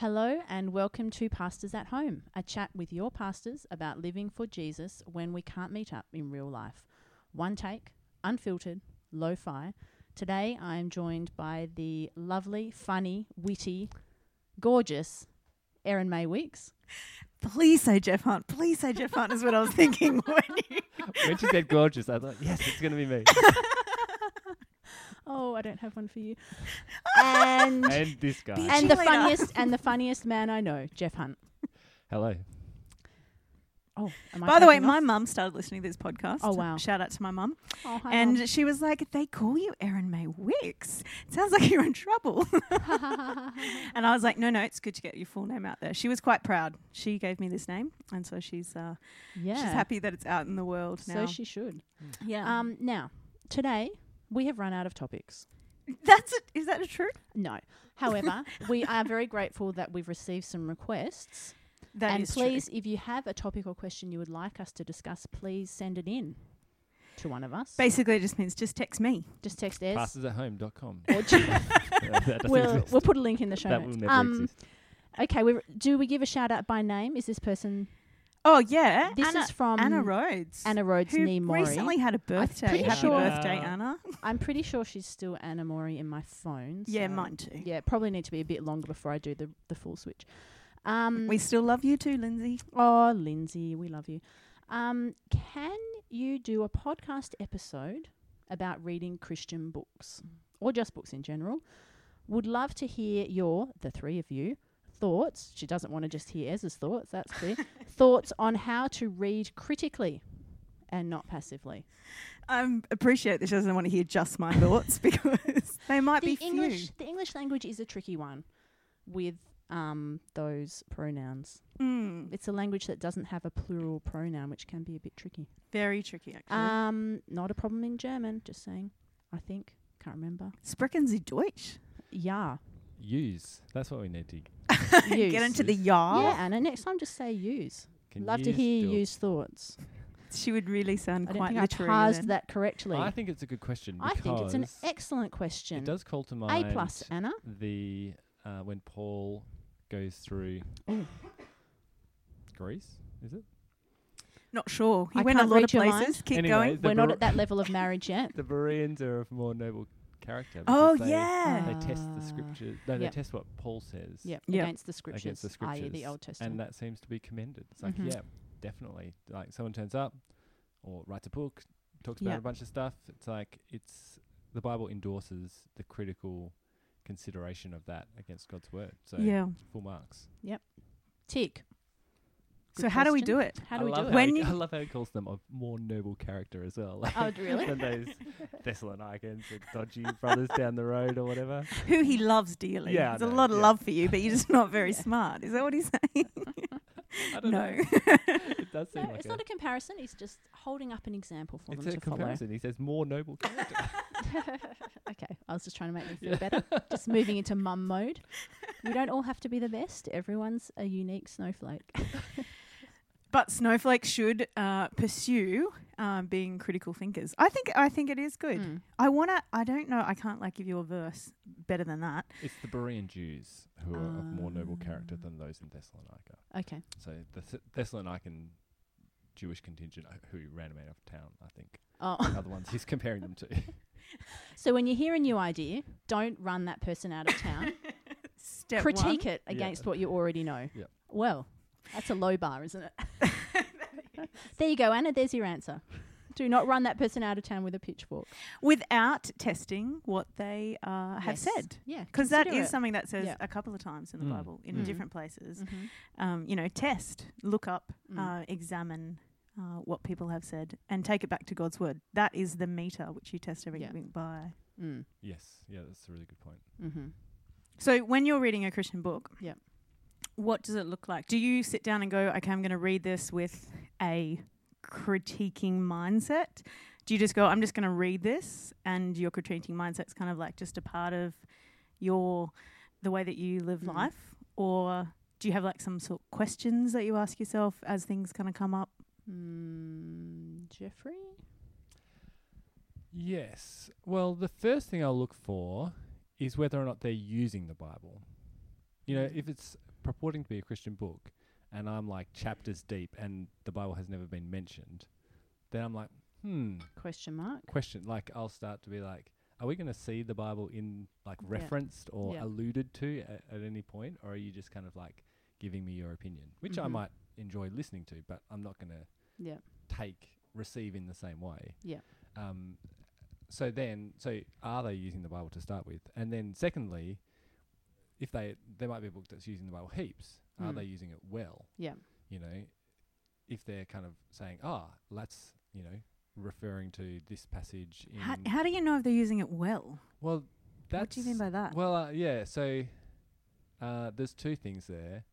Hello and welcome to Pastors at Home, a chat with your pastors about living for Jesus when we can't meet up in real life. One take, unfiltered, lo fi. Today I am joined by the lovely, funny, witty, gorgeous Erin May Weeks. Please say Jeff Hunt. Please say Jeff Hunt is what I was thinking when you. when she said gorgeous, I thought, yes, it's going to be me. I don't have one for you. And and this guy. Bitch. and the Cheerleader. funniest and the funniest man I know, Jeff Hunt. Hello. Oh, am I By the way, taking my off? mum started listening to this podcast. Oh, wow. Shout out to my mum. Oh, hi, And Mum. she was like, they call you Erin May Wicks. Sounds like you're in trouble. and I was like, no, no, it's good to get your full name out there. She was quite proud. She gave me this name. And so she's uh, yeah, she's happy that it's out in the world So she should. yeah. Um, now today we have run out of topics. That's it. Is that true? No. However, we are very grateful that we've received some requests. That and is please, if you have a topic or question you would like us to discuss, please send it in to one of us. Basically, it just means just text me. Just text us. PastorsatHome.com. Or ju- that doesn't we'll, exist. we'll put a link in the show that notes. will never um, exist. Okay, we do we give a shout out by name? Is this person Oh, yeah. This Anna, is from Anna Rhodes. Anna Rhodes who Nee Mori. recently had a birthday. pretty Happy sure- birthday, Anna. I'm pretty sure she's still Anna Mori in my phone. Yeah, mine too. Yeah, probably need to be a bit longer before I do the the full switch. Um, We still love you too, Lindsay. oh, Lindsay, we love you. Um, can you do a podcast episode about reading Christian books or just books in general? Would love to hear your the three of you thoughts. She doesn't want to just hear Ezra's thoughts. That's clear. thoughts on how to read critically and not passively. I um, appreciate that she doesn't want to hear just my thoughts because they might the be English few. the English language is a tricky one with um, those pronouns. Mm, It's a language that doesn't have a plural pronoun, which can be a bit tricky. very tricky, actually. Um, not a problem in German. Just saying. I think can't remember. Sprechen Sie Deutsch? Ja. Use. That's what we need to. Use. Get into the ja. Yeah, Anna. Next time, just say use. Can Love to hear do it. use thoughts. She would really sound I don't quite think I literary. parsed then. that correctly. I think it's a good question. I think it's an because excellent question. It does call to mind A plus, Anna. the uh, when Paul goes through Ooh. Greece. Is it Not sure. He I went a can't lot read of your places. Keep Anyway, going. the We're not Ber- at that level of marriage yet. the Bereans are of more noble character. Oh, they, yeah. They test the scriptures. No, they test what Paul says. Yep. Yep. Against the scriptures, against the scriptures, i.e. the Old Testament. and that seems to be commended. It's like, Mhm. yeah, definitely. Like someone turns up or writes a book, talks about Yeah. a bunch of stuff. It's like it's the Bible endorses the critical consideration of that against God's word. So yeah. full marks. Yep. Tick. So how do we do it? How I do we do it? When he, I love how he calls them a more noble character as well. Like Oh, really? than those Thessalonians and dodgy brothers down the road or whatever. Who he loves dearly. Yeah, I There's a lot of yeah. love for you, but you're just not very smart. Is that what he's saying? I don't no. know. It does seem No, like it's a, not a comparison. He's just holding up an example for it's them a to follow. comparison. He says more noble character. okay, I was just trying to make them feel Yeah. better. Just moving into mum mode. We don't all have to be the best. Everyone's a unique snowflake. But snowflakes should uh, pursue um, being critical thinkers. I think. I think it is good. Mm. I wanna. I don't know. I can't like give you a verse better than that. It's the Berean Jews who are of more noble character Ah. than those in Thessalonica. Okay. So the Th- Thessalonican Jewish contingent uh, who ran him out of town, I think, Oh, are the ones he's comparing them to. so when you hear a new idea, don't run that person out of town. Step Critique one. it against what you already know. Yep. Well, that's a low bar, isn't it? there you go, Anna. There's your answer. Do not run that person out of town with a pitchfork. without testing what they uh, have Yes. said. Yeah, Because that consider is it. something that says Yeah. a couple of times in the Mm. Bible in Mm. different places. Mhm. Um, you know, test, look up, Mm. uh, examine uh, what people have said, and take it back to God's word. That is the meter which you test everything by. Mm. yes, yeah, that's a really good point. Mm-hmm. So when you're reading a Christian book, Yep. What does it look like? Do you sit down and go, okay, I'm going to read this with a critiquing mindset? Do you just go, I'm just going to read this, and your critiquing mindset's kind of like just a part of your the way that you live Mm. life, or do you have like some sort of questions that you ask yourself as things kind of come up? Mm, Jeffrey? Yes. Well, the first thing I'll look for is whether or not they're using the Bible. You know, Mm. if it's purporting to be a Christian book, and I'm like chapters deep, and the Bible has never been mentioned, then I'm like, hmm, Question mark. question. Like I'll start to be like, are we going to see the Bible in like Yeah. referenced or Yeah. alluded to at, at any point, or are you just kind of like giving me your opinion, which I Mhm. might enjoy listening to, but I'm not going to Yeah. take receive in the same way. Yeah. Um, so then, so are they using the Bible to start with? And then, secondly, if they there might be a book that's using the Bible heaps, are Mm. they using it well? Yeah. You know, if they're kind of saying, "Ah, that's you know," referring to this passage in How, how do you know if they're using it well? well, that's What do you mean by that? well, uh, yeah. So uh, there's two things there.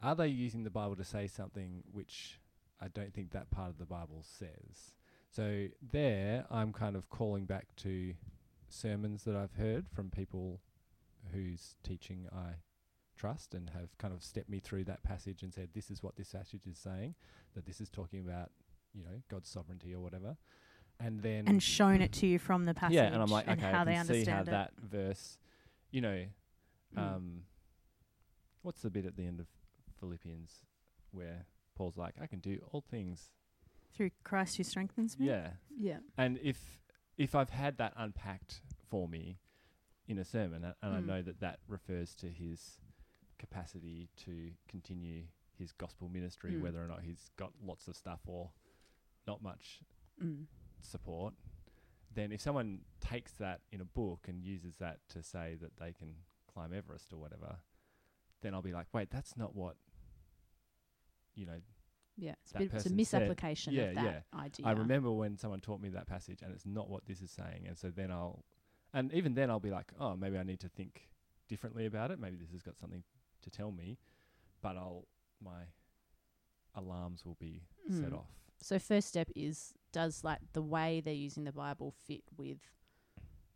Are they using the Bible to say something which I don't think that part of the Bible says? So there, I'm kind of calling back to sermons that I've heard from people whose teaching I trust and have kind of stepped me through that passage and said, "This is what this passage is saying. That this is talking about, you know, God's sovereignty or whatever." And then and shown it to you from the passage. yeah, and I'm like, and okay, how I they can see how it. that verse, you know, Mm. um, what's the bit at the end of Philippians where Paul's like, I can do all things. through Christ who strengthens me. Yeah, Yeah. and if if I've had that unpacked for me in a sermon, and I Mm. know that that refers to his capacity to continue his gospel ministry, Mm. whether or not he's got lots of stuff or not much Mm. support, then if someone takes that in a book and uses that to say that they can climb Everest or whatever, then I'll be like, wait, that's not what, you know, Yeah. It's, a bit, it's a said- misapplication yeah, of that yeah. idea. I remember when someone taught me that passage and it's not what this is saying. And so then I'll, and even then I'll be like, oh, maybe I need to think differently about it. Maybe this has got something to tell me, but I'll, my alarms will be set Mm. off. So first step is does like the way they're using the Bible fit with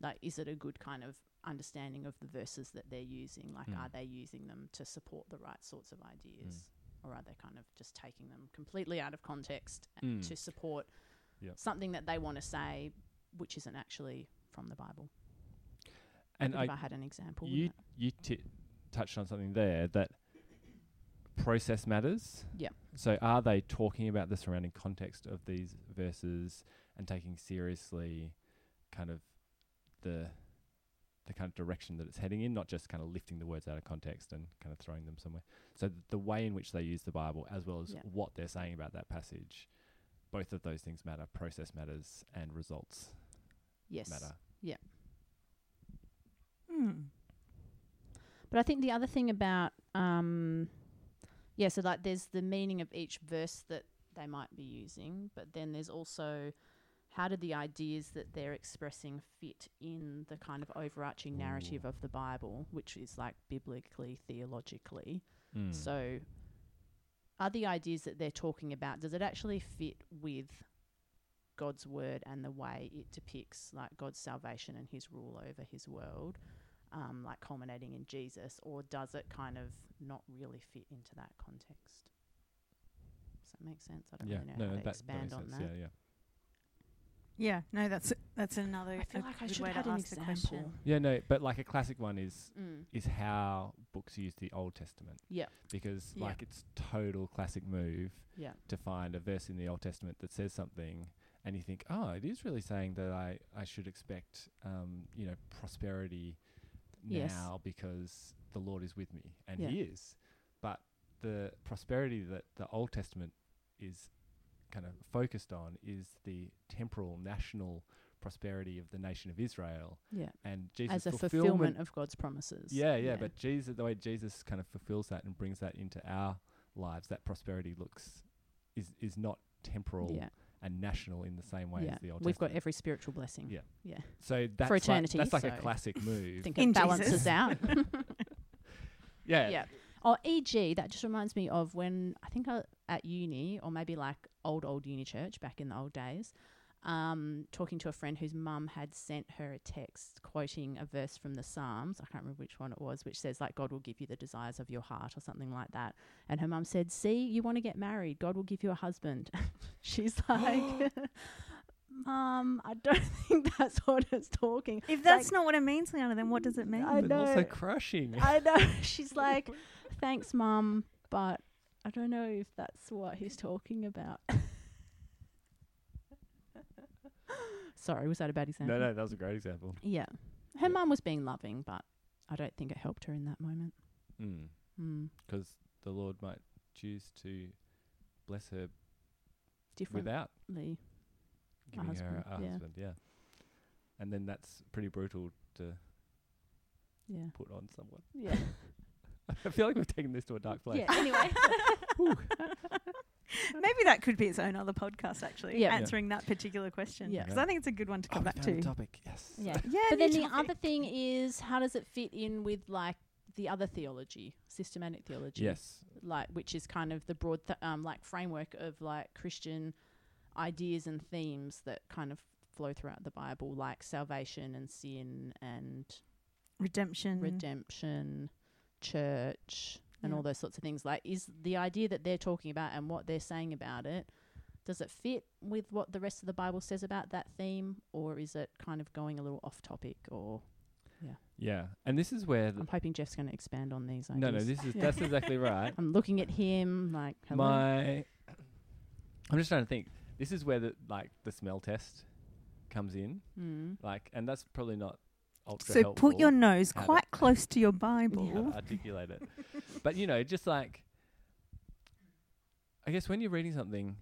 like is it a good kind of understanding of the verses that they're using? Like Mm. are they using them to support the right sorts of ideas? Or are they kind of just taking them completely out of context Mm. to support Yep. something that they want to say which isn't actually from the Bible? And I, I had an example. you you t- touched on something there that process matters. Yeah. So are they talking about the surrounding context of these verses and taking seriously kind of the the kind of direction that it's heading in, not just kind of lifting the words out of context and kind of throwing them somewhere. So th- the way in which they use the Bible as well as Yeah. what they're saying about that passage, both of those things matter. Process matters and results yes. matter. Hmm. But I think the other thing about um yeah, so like there's the meaning of each verse that they might be using, but then there's also how do the ideas that they're expressing fit in the kind of overarching narrative Ooh. of the Bible, which is like biblically, theologically. Mm. So are the ideas that they're talking about, does it actually fit with God's word and the way it depicts like God's salvation and his rule over his world, um, like culminating in Jesus, or does it kind of not really fit into that context? Does that make sense? I don't yeah, really know no, how to that expand makes on sense. that. Yeah, yeah. Yeah, no, that's that's another I feel like I should have an example. question. Yeah, no, but like a classic one is Mm. is how books use the Old Testament. Yeah. Because Yeah. like it's total classic move Yeah. to find a verse in the Old Testament that says something and you think, Oh, it is really saying that I, I should expect um, you know, prosperity Yes. now because the Lord is with me. And Yeah. he is. But the prosperity that the Old Testament is kind of focused on is the temporal national prosperity of the nation of Israel Yeah. and Jesus As a fulfillment fulfillment of God's promises. yeah, yeah, but Jesus, the way Jesus kind of fulfills that and brings that into our lives, that prosperity looks is is not temporal yeah. And national in the same way yeah. as the Old We've got every spiritual blessing. Yeah. Yeah. so that's eternity, Like, that's like a classic move. I think In it balances Jesus. out. yeah, yeah. Oh, e.g., that just reminds me of when I think I, at uni, or maybe like old, old uni church back in the old days, um, talking to a friend whose mum had sent her a text quoting a verse from the Psalms. I can't remember which one it was, which says, like, God will give you the desires of your heart or something like that. And her mum said, See, you want to get married. God will give you a husband. She's like, Mum, I don't think that's what it's talking. If that's like- not what it means, Liana, then what does it mean? I but know. also crushing. I know. She's like, thanks, mum, but I don't know if that's what he's talking about. Sorry, was that a bad example? No, no, that was a great example. Yeah. Her Yeah. mum was being loving, but I don't think it helped her in that moment. Mm. Because the Lord might choose to bless her Differently. without giving her husband, a yeah. husband. Yeah. And then that's pretty brutal to Yeah. put on someone. Yeah. I feel like we've taken this to a dark place. yeah. Anyway. Maybe that could be its own other podcast, actually, Yeah. Yeah. answering that particular question. Yeah. Because I think it's a good one to Oh, come we back found a to. topic. Yes. yeah. Yeah, But then new the topic. other thing is, how does it fit in with like the other theology, systematic theology? Yes. Like, which is kind of the broad, th- um, like framework of like Christian ideas and themes that kind of flow throughout the Bible, like salvation and sin and redemption. redemption, church, and Yeah. all those sorts of things. Like, is the idea that they're talking about and what they're saying about it, does it fit with what the rest of the Bible says about that theme, or is it kind of going a little off topic? Or Yeah. Yeah. And this is where the, I'm hoping Jeff's going to expand on these ideas. no, no, this is Yeah. that's exactly right. I'm looking at him like, hello. My, I'm just trying to think. This is where the like the smell test comes in. Mm. Like, and that's probably not ultra So put your nose quite close to your Bible. articulate it. but you know, just like I guess when you're reading something,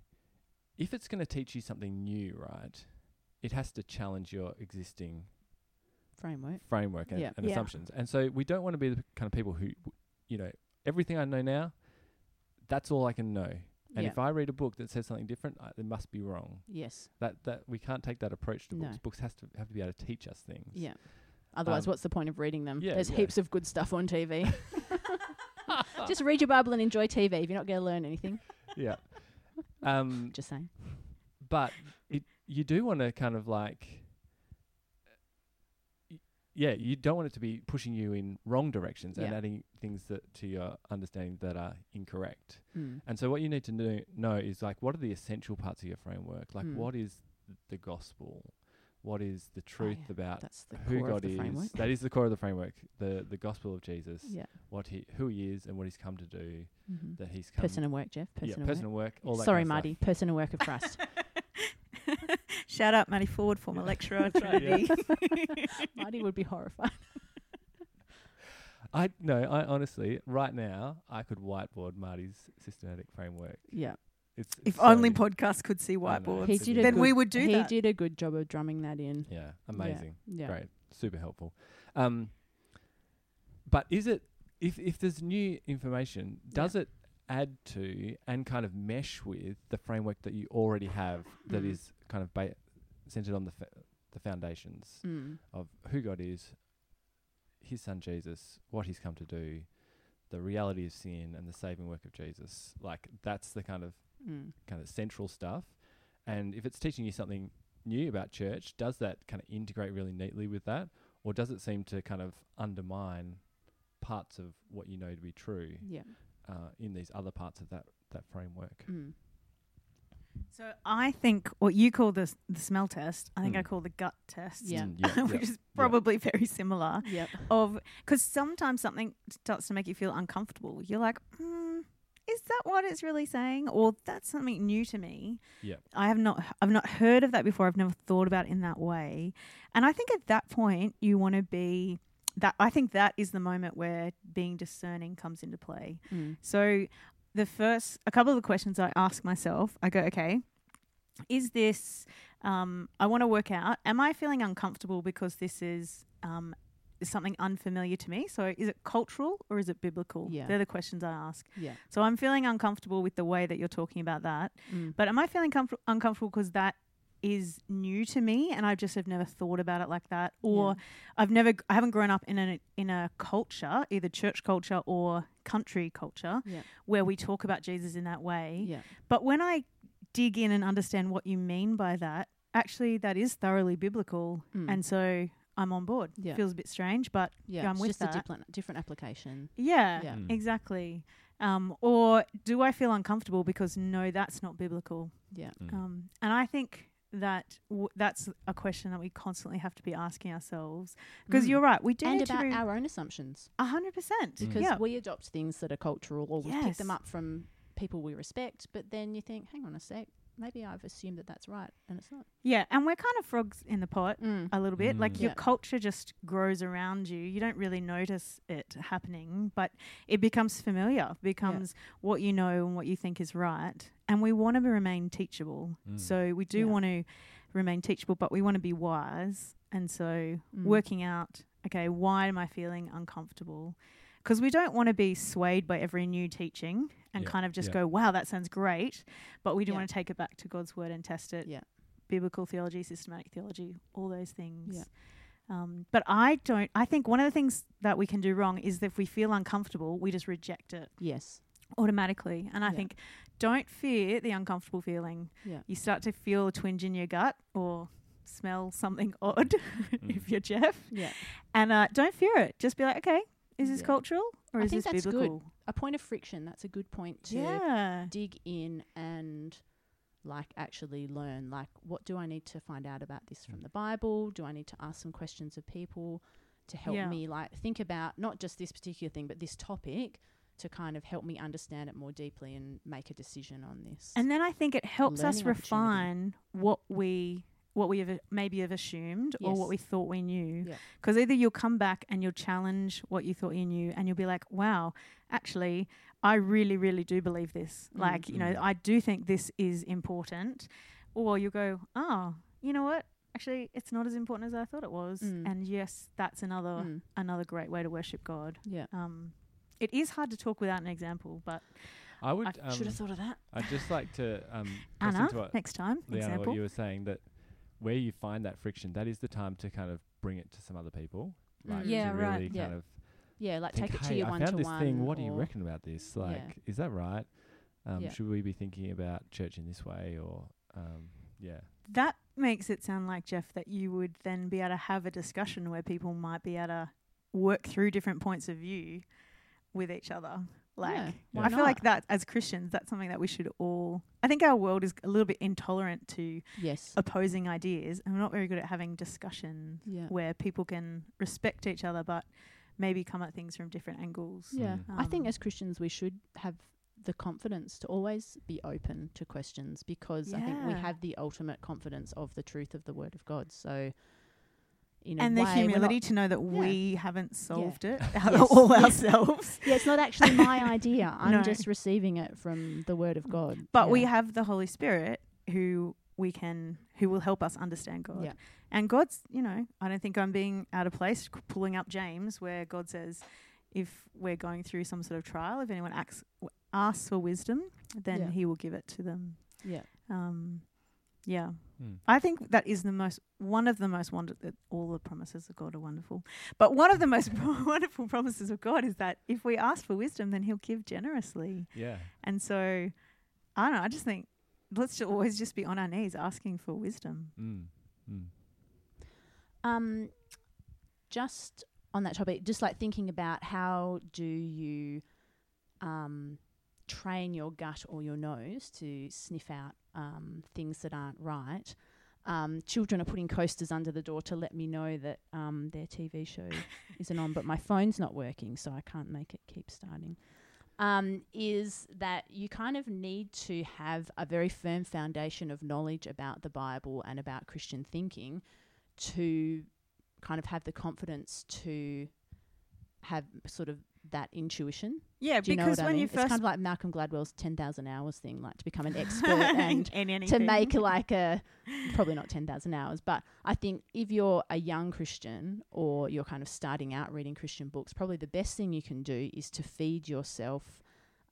if it's going to teach you something new, right, it has to challenge your existing Framework. framework and, Yeah. and Yeah. assumptions. And so we don't want to be the kind of people who, you know, everything I know now, that's all I can know. And yeah. if I read a book that says something different, I, it must be wrong. yes. That that we can't take that approach to No. books. Books has to have to be able to teach us things. Yeah. Otherwise, Um, what's the point of reading them? yeah, There's yeah. heaps of good stuff on TV. Just read your Bible and enjoy TV if you're not going to learn anything. yeah. Um, Just saying. but it you do want to kind of like y- yeah you don't want it to be pushing you in wrong directions and Yeah. adding things that to your understanding that are incorrect Mm. and so what you need to know, know is like what are the essential parts of your framework like Mm. what is th- the gospel what is the truth Oh, yeah. about That's the who core God of the is framework. that is the core of the framework the the gospel of Jesus Yeah. what he who he is and what he's come to do Mm-hmm. that he's come Person and work, Jeff. Person yeah and personal work, all that Sorry, kind of Marty. stuff. Person and work of Christ. Shout out Marty Foord, former lecturer at That's right, yeah. Trinity. Marty would be horrified. I no, I honestly, right now, I could whiteboard Marty's systematic framework. Yeah. It's if so- only podcasts could see whiteboards, He did a then good, we would do he that. He did a good job of drumming that in. Yeah, amazing, Yeah. great, super helpful. Um, but is it if if there's new information, does it add to and kind of mesh with the framework that you already have that Mm. is kind of ba- centered on the fa- the foundations Mm. of who God is, His Son Jesus, what He's come to do, the reality of sin, and the saving work of Jesus. Like that's the kind of Mm. kind of central stuff. And if it's teaching you something new about church, does that kind of integrate really neatly with that, or does it seem to kind of undermine parts of what you know to be true Yeah. uh, in these other parts of that that framework? Mm. So I think what you call the s- the smell test, I think I Mm. call the gut test. Yeah. Mm, yeah, which yeah. is probably very similar. Yep. Of because sometimes something starts to make you feel uncomfortable. You're like, hmm, is that what it's really saying, or that's something new to me? Yep. I have not, I've not heard of that before. I've never thought about it in that way. And I think at that point, you want to be that. I think that is the moment where being discerning comes into play. Mm. So the first, a couple of the questions I ask myself, I go, okay, is this, um, I want to work out, am I feeling uncomfortable because this is um, is something unfamiliar to me? So is it cultural or is it biblical? Yeah. They're the questions I ask. Yeah. So I'm feeling uncomfortable with the way that you're talking about that. Mm. But am I feeling comfort- uncomfortable because that is new to me and I just have never thought about it like that? Or I've never, I haven't grown up in a, in a culture, either church culture or country culture, Yeah. where we talk about Jesus in that way. Yeah. But when I dig in and understand what you mean by that, actually that is thoroughly biblical. Mm. And so I'm on board. Yeah. Feels a bit strange, but Yeah. I'm it's with just that. a different different application. yeah, Yeah. Mm. exactly. Um, or do I feel uncomfortable because no, that's not biblical? Yeah. Mm. Um, and I think that w- that's a question that we constantly have to be asking ourselves because Mm. you're right. We do and need about to re- our own assumptions a hundred percent Mm. because yeah. we adopt things that are cultural or we pick them up from people we respect. But then you think, hang on a sec, maybe I've assumed that that's right and it's not. yeah, and we're kind of frogs in the pot. Mm. a little bit. Like Mm. your Yeah. culture just grows around you. You don't really notice it happening, but it becomes familiar, becomes what you know and what you think is right. And we want to remain teachable. Mm. So we do Yeah. want to remain teachable, but we want to be wise. And so Mm. working out, okay, why am I feeling uncomfortable? Because we don't want to be swayed by every new teaching and Yeah, kind of just yeah. go, wow, that sounds great. But we do Yeah. want to take it back to God's word and test it Yeah. biblical theology, systematic theology, all those things. Yeah. Um, but I don't. I think one of the things that we can do wrong is that if we feel uncomfortable, we just reject it Yes. automatically. And I Yeah. think don't fear the uncomfortable feeling. Yeah. You start to feel a twinge in your gut or smell something odd if you're Jeff, Yeah. and uh, don't fear it. Just be like, okay, is this Yeah. cultural or I is think this that's good. A point of friction. That's a good point to Yeah. dig in and like actually learn like what do I need to find out about this from the Bible? Do I need to ask some questions of people to help Yeah. me like think about not just this particular thing but this topic to kind of help me understand it more deeply and make a decision on this. And then I think it helps us learning refine what we what we have maybe have assumed or what we thought we knew. Yeah. Because either you'll come back and you'll challenge what you thought you knew, and you'll be like, "Wow, actually, I really, really do believe this. Mm. Like, you know, Mm. I do think this is important." Or you'll go, "Oh, you know what? Actually, it's not as important as I thought it was." Mm. And yes, that's another Mm. another great way to worship God. yeah. Um, it is hard to talk without an example, but I would. I um, Should have thought of that. I'd just like to um, press Anna, into what, next time, Leanna, example. what you were saying that where you find that friction, that is the time to kind of bring it to some other people. Like Mm. Yeah, to right. really Yeah. of Yeah, like think, take it to hey, your I one found to this one. thing. What do you reckon about this? Like, Yeah. is that right? Um, Yeah. Should we be thinking about church in this way, or um, yeah, That makes it sound like Jeff that you would then be able to have a discussion where people might be able to work through different points of view with each other. Like Yeah, Yeah. why I feel like that as Christians, that's something that we should all. I think our world is a little bit intolerant to Yes. opposing ideas, and we're not very good at having discussions Yeah. where people can respect each other, but maybe come at things from different angles. Yeah. Mm. I think Um, as Christians we should have the confidence to always be open to questions because I think we have the ultimate confidence of the truth of the word of God. So And the humility to know that Yeah. we haven't solved it Yes. all ourselves. Yeah, it's not actually my idea. I'm No. just receiving it from the word of God. But we have the Holy Spirit who we can who will help us understand God. Yeah. And God's, you know, I don't think I'm being out of place pulling up James where God says if we're going through some sort of trial, if anyone asks w- asks for wisdom, then Yeah. he will give it to them. Yeah. Um yeah. Mm. I think that is the most one of the most wonderful. That all the promises of God are wonderful, but one of the most wonderful promises of God is that if we ask for wisdom, then He'll give generously. yeah, And so, I don't know. I just think let's ju- always just be on our knees asking for wisdom. mm. Mm. Um, just on that topic, just like thinking about how do you um, train your gut or your nose to sniff out um, things that aren't right. Um, children are putting coasters under the door to let me know that um, their TV show isn't on, but my phone's not working, so I can't make it keep starting. Um, is that you kind of need to have a very firm foundation of knowledge about the Bible and about Christian thinking to kind of have the confidence to have sort of that intuition. Yeah, Do you know because what I when mean? you it's kind of like Malcolm Gladwell's 10,000 hours thing, like to become an expert and to make like a probably not 10,000 hours, but I think if you're a young Christian or you're kind of starting out reading Christian books, probably the best thing you can do is to feed yourself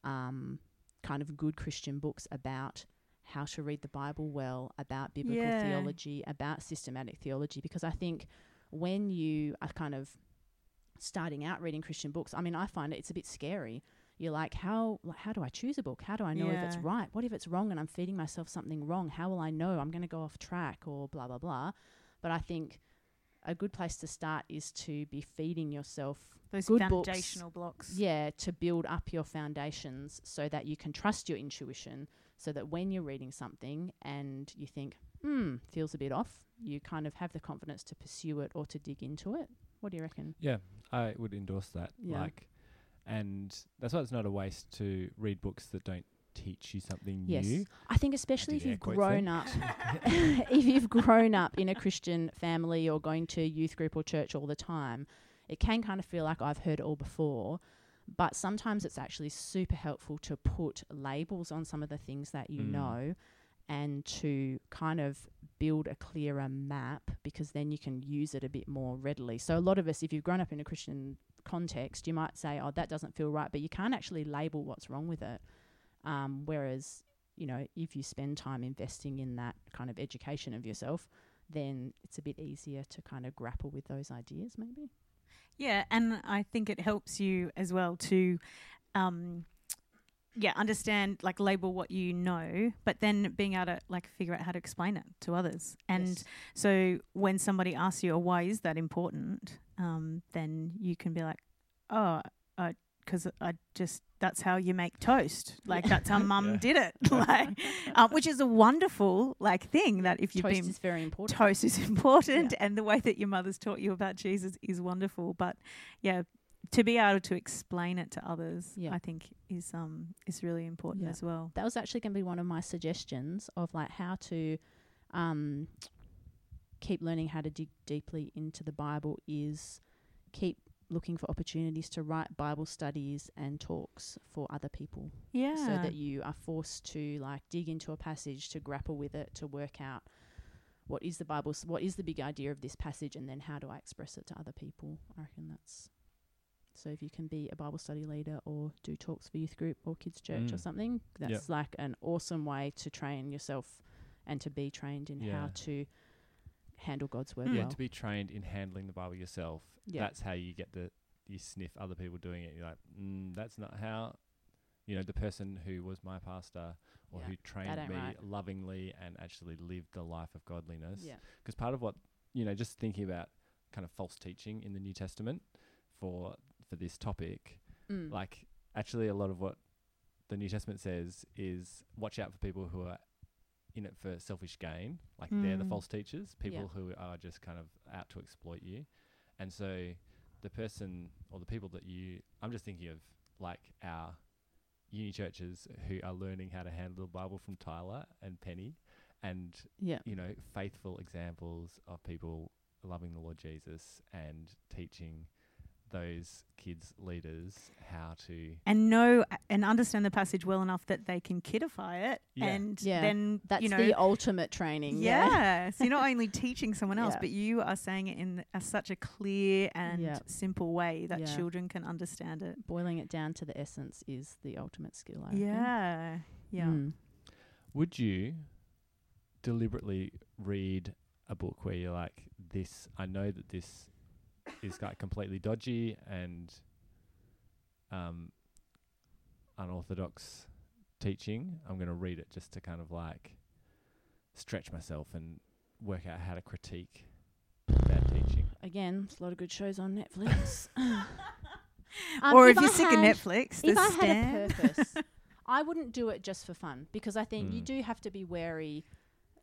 um, kind of good Christian books about how to read the Bible well, about biblical Yeah. theology, about systematic theology, because I think when you are kind of starting out reading Christian books, I mean, I find it, it's a bit scary. You're like, how like, how do I choose a book? How do I know if it's right? What if it's wrong and I'm feeding myself something wrong? How will I know I'm going to go off track or blah blah blah? But I think a good place to start is to be feeding yourself Those good books. foundational blocks. yeah, to build up your foundations so that you can trust your intuition so that when you're reading something and you think, hmm, feels a bit off, you kind of have the confidence to pursue it or to dig into it. What do you reckon? Yeah, I would endorse that. Yeah. Like, and that's why it's not a waste to read books that don't teach you something Yes. new. I think especially did if you've grown up if you've grown up in a Christian family or going to youth group or church all the time, it can kind of feel like I've heard it all before. But sometimes it's actually super helpful to put labels on some of the things that you Mm. know and to kind of build a clearer map because then you can use it a bit more readily. So a lot of us if you've grown up in a Christian context, you might say, "Oh, that doesn't feel right," but you can't actually label what's wrong with it. Um, whereas you know, if you spend time investing in that kind of education of yourself, then it's a bit easier to kind of grapple with those ideas, maybe. Yeah, and I think it helps you as well to, um, yeah, understand like label what you know, but then being able to like figure out how to explain it to others. And Yes. so when somebody asks you, "Oh, why is that important?" Um, then you can be like, "Oh, because I just that's how you make toast. Like Yeah. that's how Mum Yeah. did it. like, um, which is a wonderful like thing that if you've Toast been is very important. toast is important and the way that your mother's taught you about Jesus is wonderful but yeah to be able to explain it to others Yeah. I think is um is really important Yeah. as well that was actually going to be one of my suggestions of like how to um, keep learning how to dig deeply into the Bible is keep looking for opportunities to write Bible studies and talks for other people yeah so that you are forced to like dig into a passage to grapple with it to work out what is the Bible, what is the big idea of this passage, and then how do I express it to other people. I reckon that's so. If you can be a Bible study leader or do talks for youth group or kids church or Mm. something, that's Yep. like an awesome way to train yourself and to be trained in how to handle God's word. Yeah, well. to be trained in handling the Bible yourself. Yeah. That's how you get the you sniff other people doing it. You're like, mm, that's not how. You know, the person who was my pastor or Yeah, who trained me right. lovingly and actually lived the life of godliness. yeah. Because part of what you know, just thinking about kind of false teaching in the New Testament for for this topic, Mm. like actually a lot of what the New Testament says is watch out for people who are in it for selfish gain, like they're the Mm. false teachers, people Yeah. who are just kind of out to exploit you. And so the person or the people that you I'm just thinking of like our uni churches who are learning how to handle the Bible from Tyler and Penny and yeah. you know, faithful examples of people loving the Lord Jesus and teaching those kids leaders how to and know and understand the passage well enough that they can kidify it Yeah. and Yeah, then That's you know the ultimate training. Yeah. yeah, so you're not only teaching someone else, Yeah. but you are saying it in a, such a clear and Yeah. simple way that Yeah. children can understand it. Boiling it down to the essence is the ultimate skill. I reckon. Yeah, yeah. Mm. Would you deliberately read a book where you're like, this, I know that this is like completely dodgy and um, unorthodox teaching? I'm going to read it just to kind of like stretch myself and work out how to critique bad teaching. Again, there's a lot of good shows on Netflix. or Um, if, you're I sick had- of Netflix, if the I stand. had a purpose, I wouldn't do it just for fun because I think you Mm. do have to be wary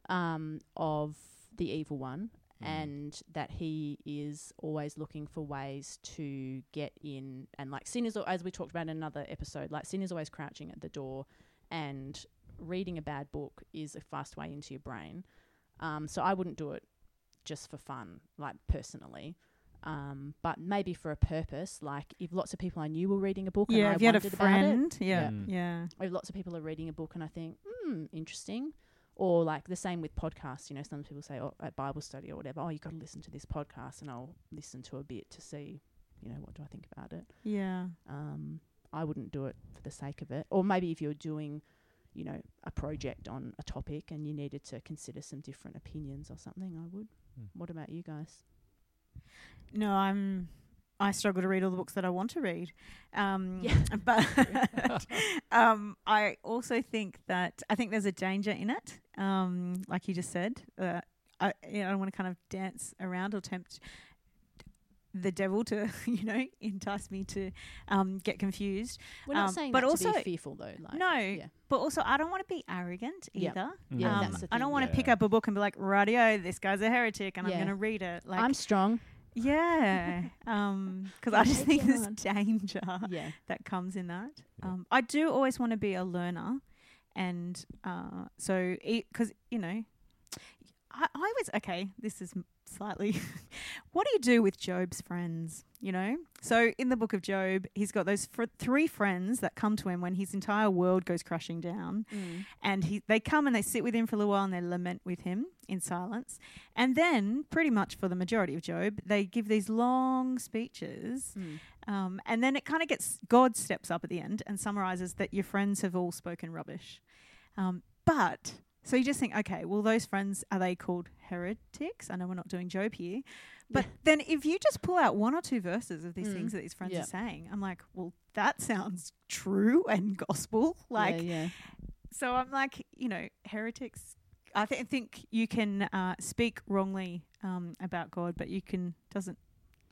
um, of the evil one Mm. and that he is always looking for ways to get in. And like sin is, as we talked about in another episode, like sin is always crouching at the door, and reading a bad book is a fast way into your brain. Um, so I wouldn't do it just for fun, like personally. Um, but maybe for a purpose, like if lots of people I knew were reading a book, and yeah, I if you had a friend, yeah, Mm. yeah, if lots of people are reading a book and I think, hmm, interesting. Or like the same with podcasts, you know, some people say, oh, at Bible study or whatever, oh, you've got to listen to this podcast, and I'll listen to a bit to see, you know, what do I think about it. yeah. Um, I wouldn't do it for the sake of it. Or maybe if you're doing, you know, a project on a topic and you needed to consider some different opinions or something, I would. Mm. What about you guys? No, I'm. I struggle to read all the books that I want to read. Um, Yeah. But um, I also think that I think there's a danger in it. Um, like you just said, uh, I you know, I don't want to kind of dance around or tempt the devil to you know entice me to um, get confused. We're not Um, saying but that to also- be fearful though. Like, no, yeah. but also I don't want to be arrogant Yeah. either. Yeah, um, that's the I don't want to yeah. pick up a book and be like, "Radio, this guy's a heretic," and Yeah. I'm going to read it. Like, I'm strong. yeah, because Yeah, I just think there's danger yeah. that comes in that. Yeah. Um, I do always want to be a learner, and uh, so because you know, I, I was okay. This is slightly. what do you do with Job's friends? You know, so in the book of Job, he's got those fr- three friends that come to him when his entire world goes crashing down, Mm. and he they come and they sit with him for a little while and they lament with him in silence, and then pretty much for the majority of Job, they give these long speeches Mm. um, and then it kind of gets God steps up at the end and summarizes that your friends have all spoken rubbish. Um, but so you just think, okay, well, those friends are they called heretics? I know we're not doing Job here, but Yeah. then if you just pull out one or two verses of these Mm. things that these friends Yeah. are saying, I'm like, well, that sounds true and gospel. Like, yeah, yeah. so I'm like, you know, heretics. I th- think you can uh, speak wrongly um, about God, but you can doesn't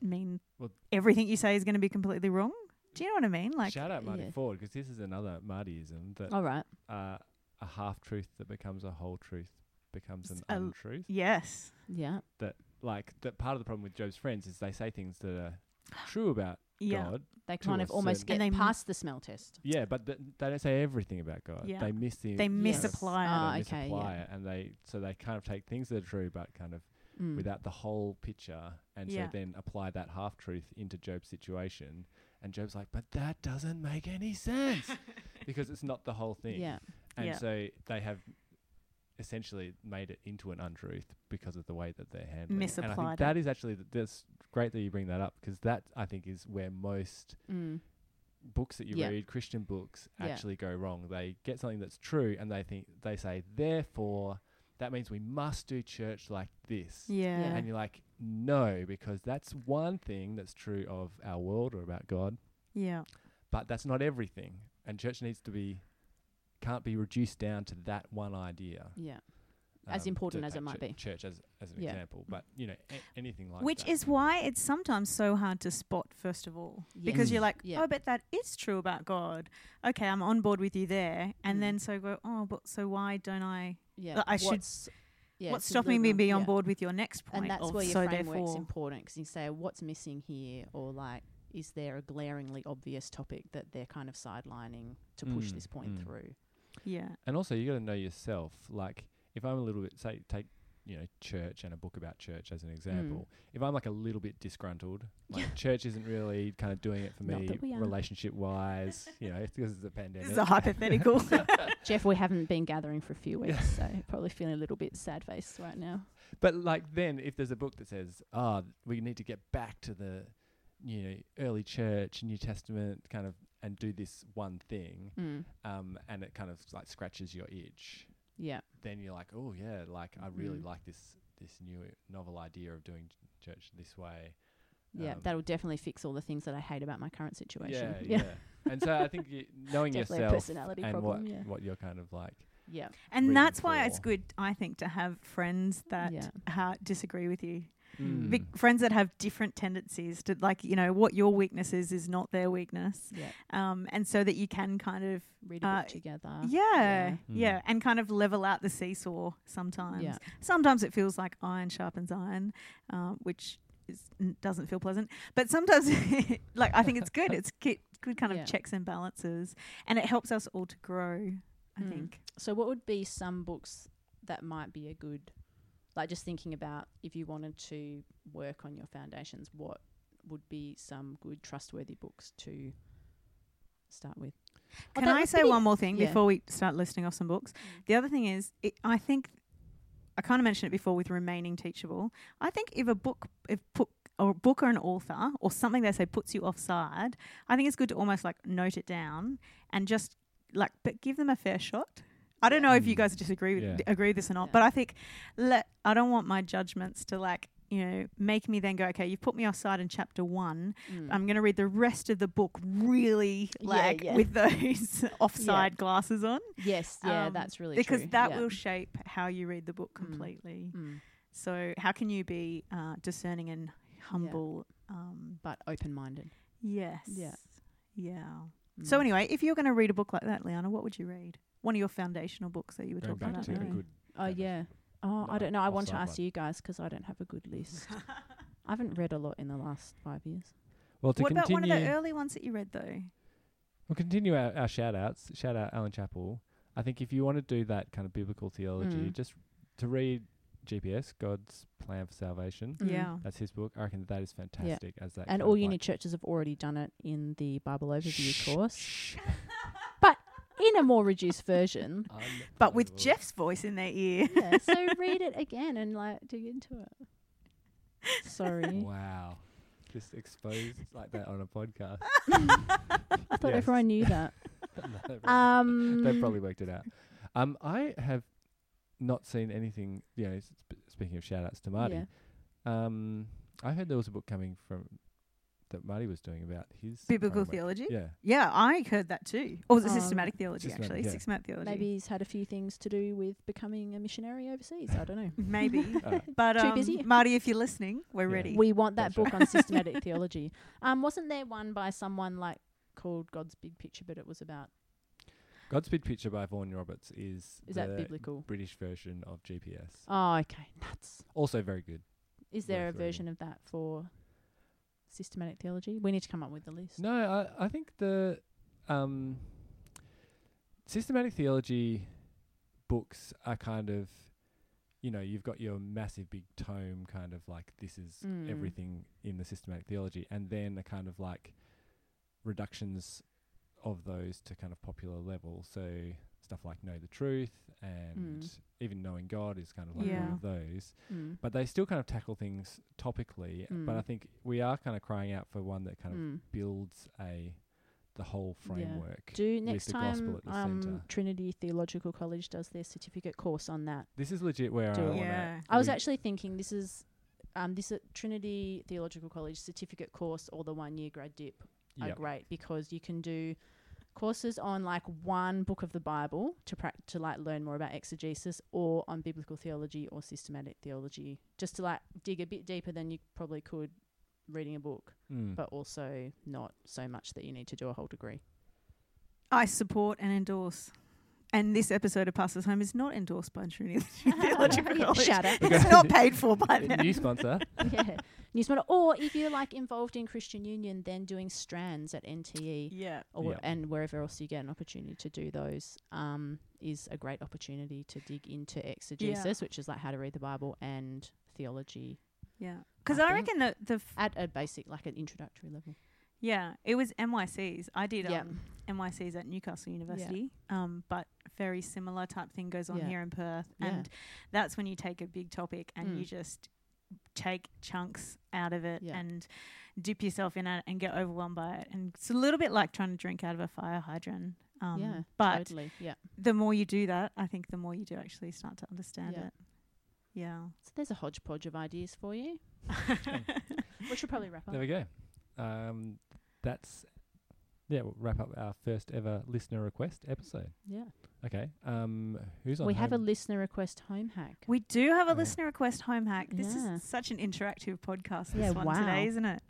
mean Well- everything you say is going to be completely wrong. Do you know what I mean? Like, Shout out Marty yeah. Foord because this is another Martyism that All right. uh, a half truth that becomes a whole truth becomes an S- a l- untruth. yes, Yeah. That like that part of the problem with Job's friends is they say things that are true about yeah, God. They kind of almost get And they m- past the smell test. Yeah, but th- they don't say everything about God. Yeah. They miss the they you misapply Ah, it. they okay, misapply yeah. it, and they so they kind of take things that are true, but kind of Mm. without the whole picture, and Yeah. so then apply that half truth into Job's situation. And Job's like, but that doesn't make any sense because it's not the whole thing. Yeah. And Yeah. so they have essentially made it into an untruth because of the way that they're handling. it. And I think that is actually th- that's great that you bring that up because that I think is where most Mm. books that you Yeah. read, Christian books, Yeah. actually go wrong. They get something that's true and they think they say, therefore, that means we must do church like this. Yeah, Yeah. And you're like, no, because that's one thing that's true of our world or about God, yeah, but that's not everything. And church needs to be can't be reduced down to that one idea. Yeah. As important as it might chu- be. Church as as an Yeah. example, but you know a- anything like Which that. is why it's sometimes so hard to spot, first of all, because Yes. you're like, Yeah. oh, but that is true about God. Okay, I'm on board with you there, and Mm. then so go, oh, but so why don't I? Yeah. Like, I should- What's, yeah, what's stopping me little- being on board with your next point? And that's of where your so framework's therefore, important because you say, what's missing here? Or like, is there a glaringly obvious topic that they're kind of sidelining to push Mm, this point mm. through? Yeah, And also, you got to know yourself. Like, if I'm a little bit, say, take you know church and a book about church as an example. If I'm like a little bit disgruntled, like church isn't really kind of doing it for me, that we are. relationship wise. You know, it's because it's a pandemic. this is a hypothetical. Jeff, we haven't been gathering for a few weeks, so probably feeling a little bit sad faced right now. But like then, if there's a book that says, "Ah, we need to get back to the, you know, early church, New Testament, kind of, and do this one thing," Mm. um, and it kind of like scratches your itch, Yeah. then you're like, "Oh yeah, like I really Mm. like this this new novel idea of doing church this way." Yeah. Um, that'll definitely fix all the things that I hate about my current situation. Yeah, yeah. and so I think y knowing yourself personality and problem, what yeah. what you're kind of like. Yeah. and reading that's why it's good, I think, to have friends that Yeah. ha- disagree with you. Mm. Big friends that have different tendencies to like, you know, what your weakness is is not their weakness. Yeah. Um, and so that you can kind of Read a Uh, together. yeah, Yeah. yeah, Mm. and kind of level out the seesaw sometimes. Yeah. Sometimes it feels like iron sharpens iron, uh, which is, n- doesn't feel pleasant. But sometimes, like I think it's good. It's good, good kind of checks and balances, and it helps us all to grow. I Mm. think. So, what would be some books that might be a good, like just thinking about if you wanted to work on your foundations, what would be some good, trustworthy books to start with? Can that I say one more thing yeah. before we start listing off some books? Mm. The other thing is, it, I think I kind of mentioned it before with remaining teachable. I think if a book, if book or a book or an author or something they say puts you offside, I think it's good to almost like note it down and just like, but give them a fair shot. I don't know if you Mm. guys disagree with Yeah. d- agree with this or not, Yeah. but I think let I don't want my judgments to like you know make me then go okay you've put me offside in chapter one Mm. I'm going to read the rest of the book really like yeah. with those offside glasses on yes, yeah, um, that's really because true. that yeah. will shape how you read the book Mm. completely. Mm. So how can you be uh, discerning and humble Um, but open minded. yes. Yeah. Yeah. Mm. So anyway, if you're going to read a book like that, Liana, what would you read? One of your foundational books that you were Going talking back about. to a earlier. good. Oh yeah. Oh, I don't know. I want to ask one. you guys 'cause I don't have a good list. I haven't read a lot in the last five years. Well, to what about one of the early ones that you read though? we'll continue our, our shout outs. Shout out Allan Chapple. I think if you want to do that kind of biblical theology, Mm. just to read GPS, God's Plan for Salvation. Mm. Yeah. That's his book. I reckon that is fantastic. As that And all uni like churches have already done it in the Bible overview Shh, course, shh. In a more reduced version. But with Jeff's voice in their ear. yeah, so read it again and like dig into it. Sorry, Wow. Just exposed like that on a podcast. I thought Yes. everyone knew that. No, they've probably- Um, They've probably worked it out. Um, I have not seen anything. You know, sp- speaking of shout outs to Marty, Yeah. um, I heard there was a book coming from that Marty was doing about his Biblical framework. theology? Yeah, Yeah, I heard that too. Or was it Um, systematic theology systematic, actually? yeah. Systematic theology. Maybe he's had a few things to do with becoming a missionary overseas. I don't know. Maybe. Alright. but Too um, busy? Marty, if you're listening, we're Yeah. ready. We want that That's book right. on systematic theology. Um, wasn't there one by someone like called God's Big Picture, but it was about God's Big Picture by Vaughan Roberts is is the that biblical? British version of GPS. Oh, okay, nuts. Also very good. Is there a Worth reading. version of that for systematic theology? We need to come up with the list. No, I I think the um, systematic theology books are kind of, you know, you've got your massive big tome, kind of like this is Mm. everything in the systematic theology, and then a kind of like reductions of those to kind of popular level. So stuff like know the truth and Mm. even knowing God is kind of like Yeah. one of those. Mm. But they still kind of tackle things topically. But I Mm. think we are kind of crying out for one that kind of Mm. builds a the whole Yeah. framework. Do next the gospel time at the um, centre. Trinity Theological College does their certificate course on that. This is legit where Do I want Yeah. I was actually thinking this is um, this at Trinity Theological College certificate course or the one year grad dip are Yep. great because you can do courses on like one book of the Bible to prac- to like learn more about exegesis or on biblical theology or systematic theology just to like dig a bit deeper than you probably could reading a book Mm. but also not so much that you need to do a whole degree. I support and endorse. And this episode of Pastors Home is not endorsed by Trinity Theological College. shout out. It's not paid for by A them. New sponsor. yeah. Newsmatter. Or if you're like involved in Christian Union, then doing strands at NTE Yeah. or Yep. and wherever else you get an opportunity to do those um, is a great opportunity to dig into exegesis, which is like how to read the Bible and theology Yeah. Because I I, reckon that the f- at a basic, like an introductory level. Yeah, it was NYCs. I did Yeah. um, NYCs at Newcastle University. Um, but very similar type thing goes on Yeah. here in Perth, Yeah. and that's when you take a big topic and Mm. you just take chunks out of it Yeah. and dip yourself in it and get overwhelmed by it. And it's a little bit like trying to drink out of a fire hydrant. Um, yeah, but totally. Yeah. the more you do that, I think the more you do actually start to understand Yeah. it. Yeah. So there's a hodgepodge of ideas for you. we should probably wrap up. There we go. Um, that's yeah. We'll wrap up our first ever listener request episode. Yeah. Okay. Um, who's on? We have a home? listener request home hack. We do have a Yeah. listener request home hack. This Yeah. is such an interactive podcast, this Yeah, one wow. today, isn't it?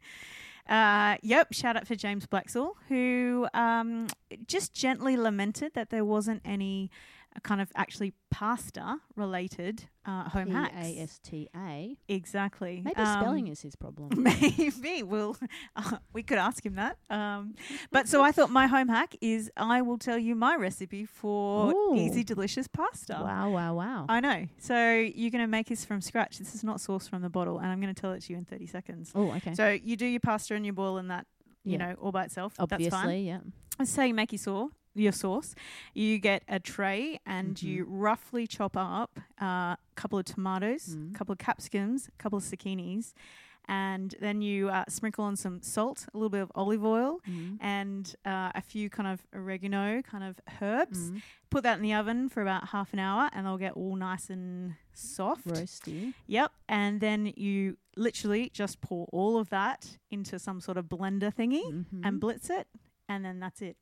Uh, yep, shout out for James Blaxall, who um, just gently lamented that there wasn't any uh, kind of actually pasta related uh, home P hacks. A S T A. Exactly. Maybe Um, spelling is his problem. Maybe we'll uh, we could ask him that. Um, but so I thought my home hack is I will tell you my recipe for Ooh. easy delicious pasta. Wow! Wow! Wow! I know. So you're going to make this from scratch. This is not sourced from the bottle, and I'm going to tell it to you in 30 seconds. oh, okay. So you do your pasta and you boil in that, you Yeah. know, all by itself. That's fine. Obviously, yeah. Let's say you make your sauce. Your sauce, you get a tray and Mhm. you roughly chop up a couple of tomatoes, a Mm. couple of capsicums, a couple of zucchinis, and then you uh, sprinkle on some salt, a little bit of olive oil, Mm. and uh, a few kind of oregano kind of herbs. Mm. Put that in the oven for about half an hour, and they'll get all nice and soft. Roasty. Yep. And then you literally just pour all of that into some sort of blender thingy Mhm. and blitz it, and then that's it.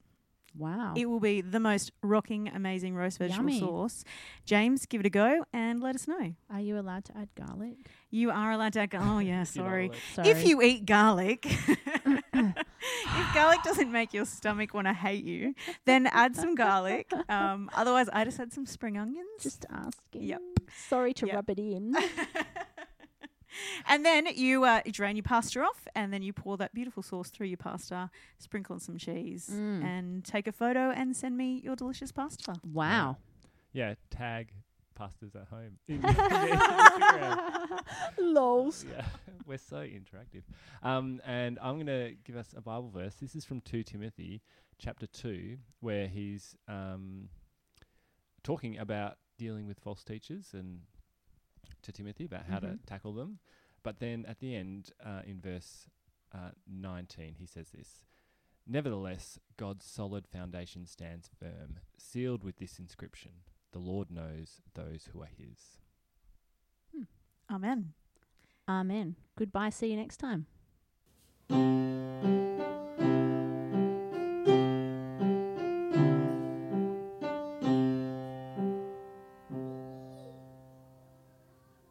Wow. It will be the most rocking, amazing roast vegetable Yummy. sauce. James, give it a go and let us know. Are you allowed to add garlic? You are allowed to. Add, gar- oh yeah, If you don't sorry. Sorry. If you eat garlic, if garlic doesn't make your stomach want to hate you, then add some garlic. Um, otherwise, I just add some spring onions. just asking. Yep. Sorry to Yep. rub it in. And then you uh, drain your pasta off, and then you pour that beautiful sauce through your pasta, sprinkle on some cheese, Mm. and take a photo and send me your delicious pasta. wow. Yeah, tag pastas at home. in- in the Instagram. Lols. yeah, we're so interactive. Um, and I'm going to give us a Bible verse. This is from 2 Timothy chapter 2, where he's um, talking about dealing with false teachers and to Timothy about how to Mhm. tackle them. But then at the end, uh, in verse uh, 19, he says this Nevertheless, God's solid foundation stands firm, sealed with this inscription The Lord knows those who are his. Amen. Amen. Goodbye. See you next time.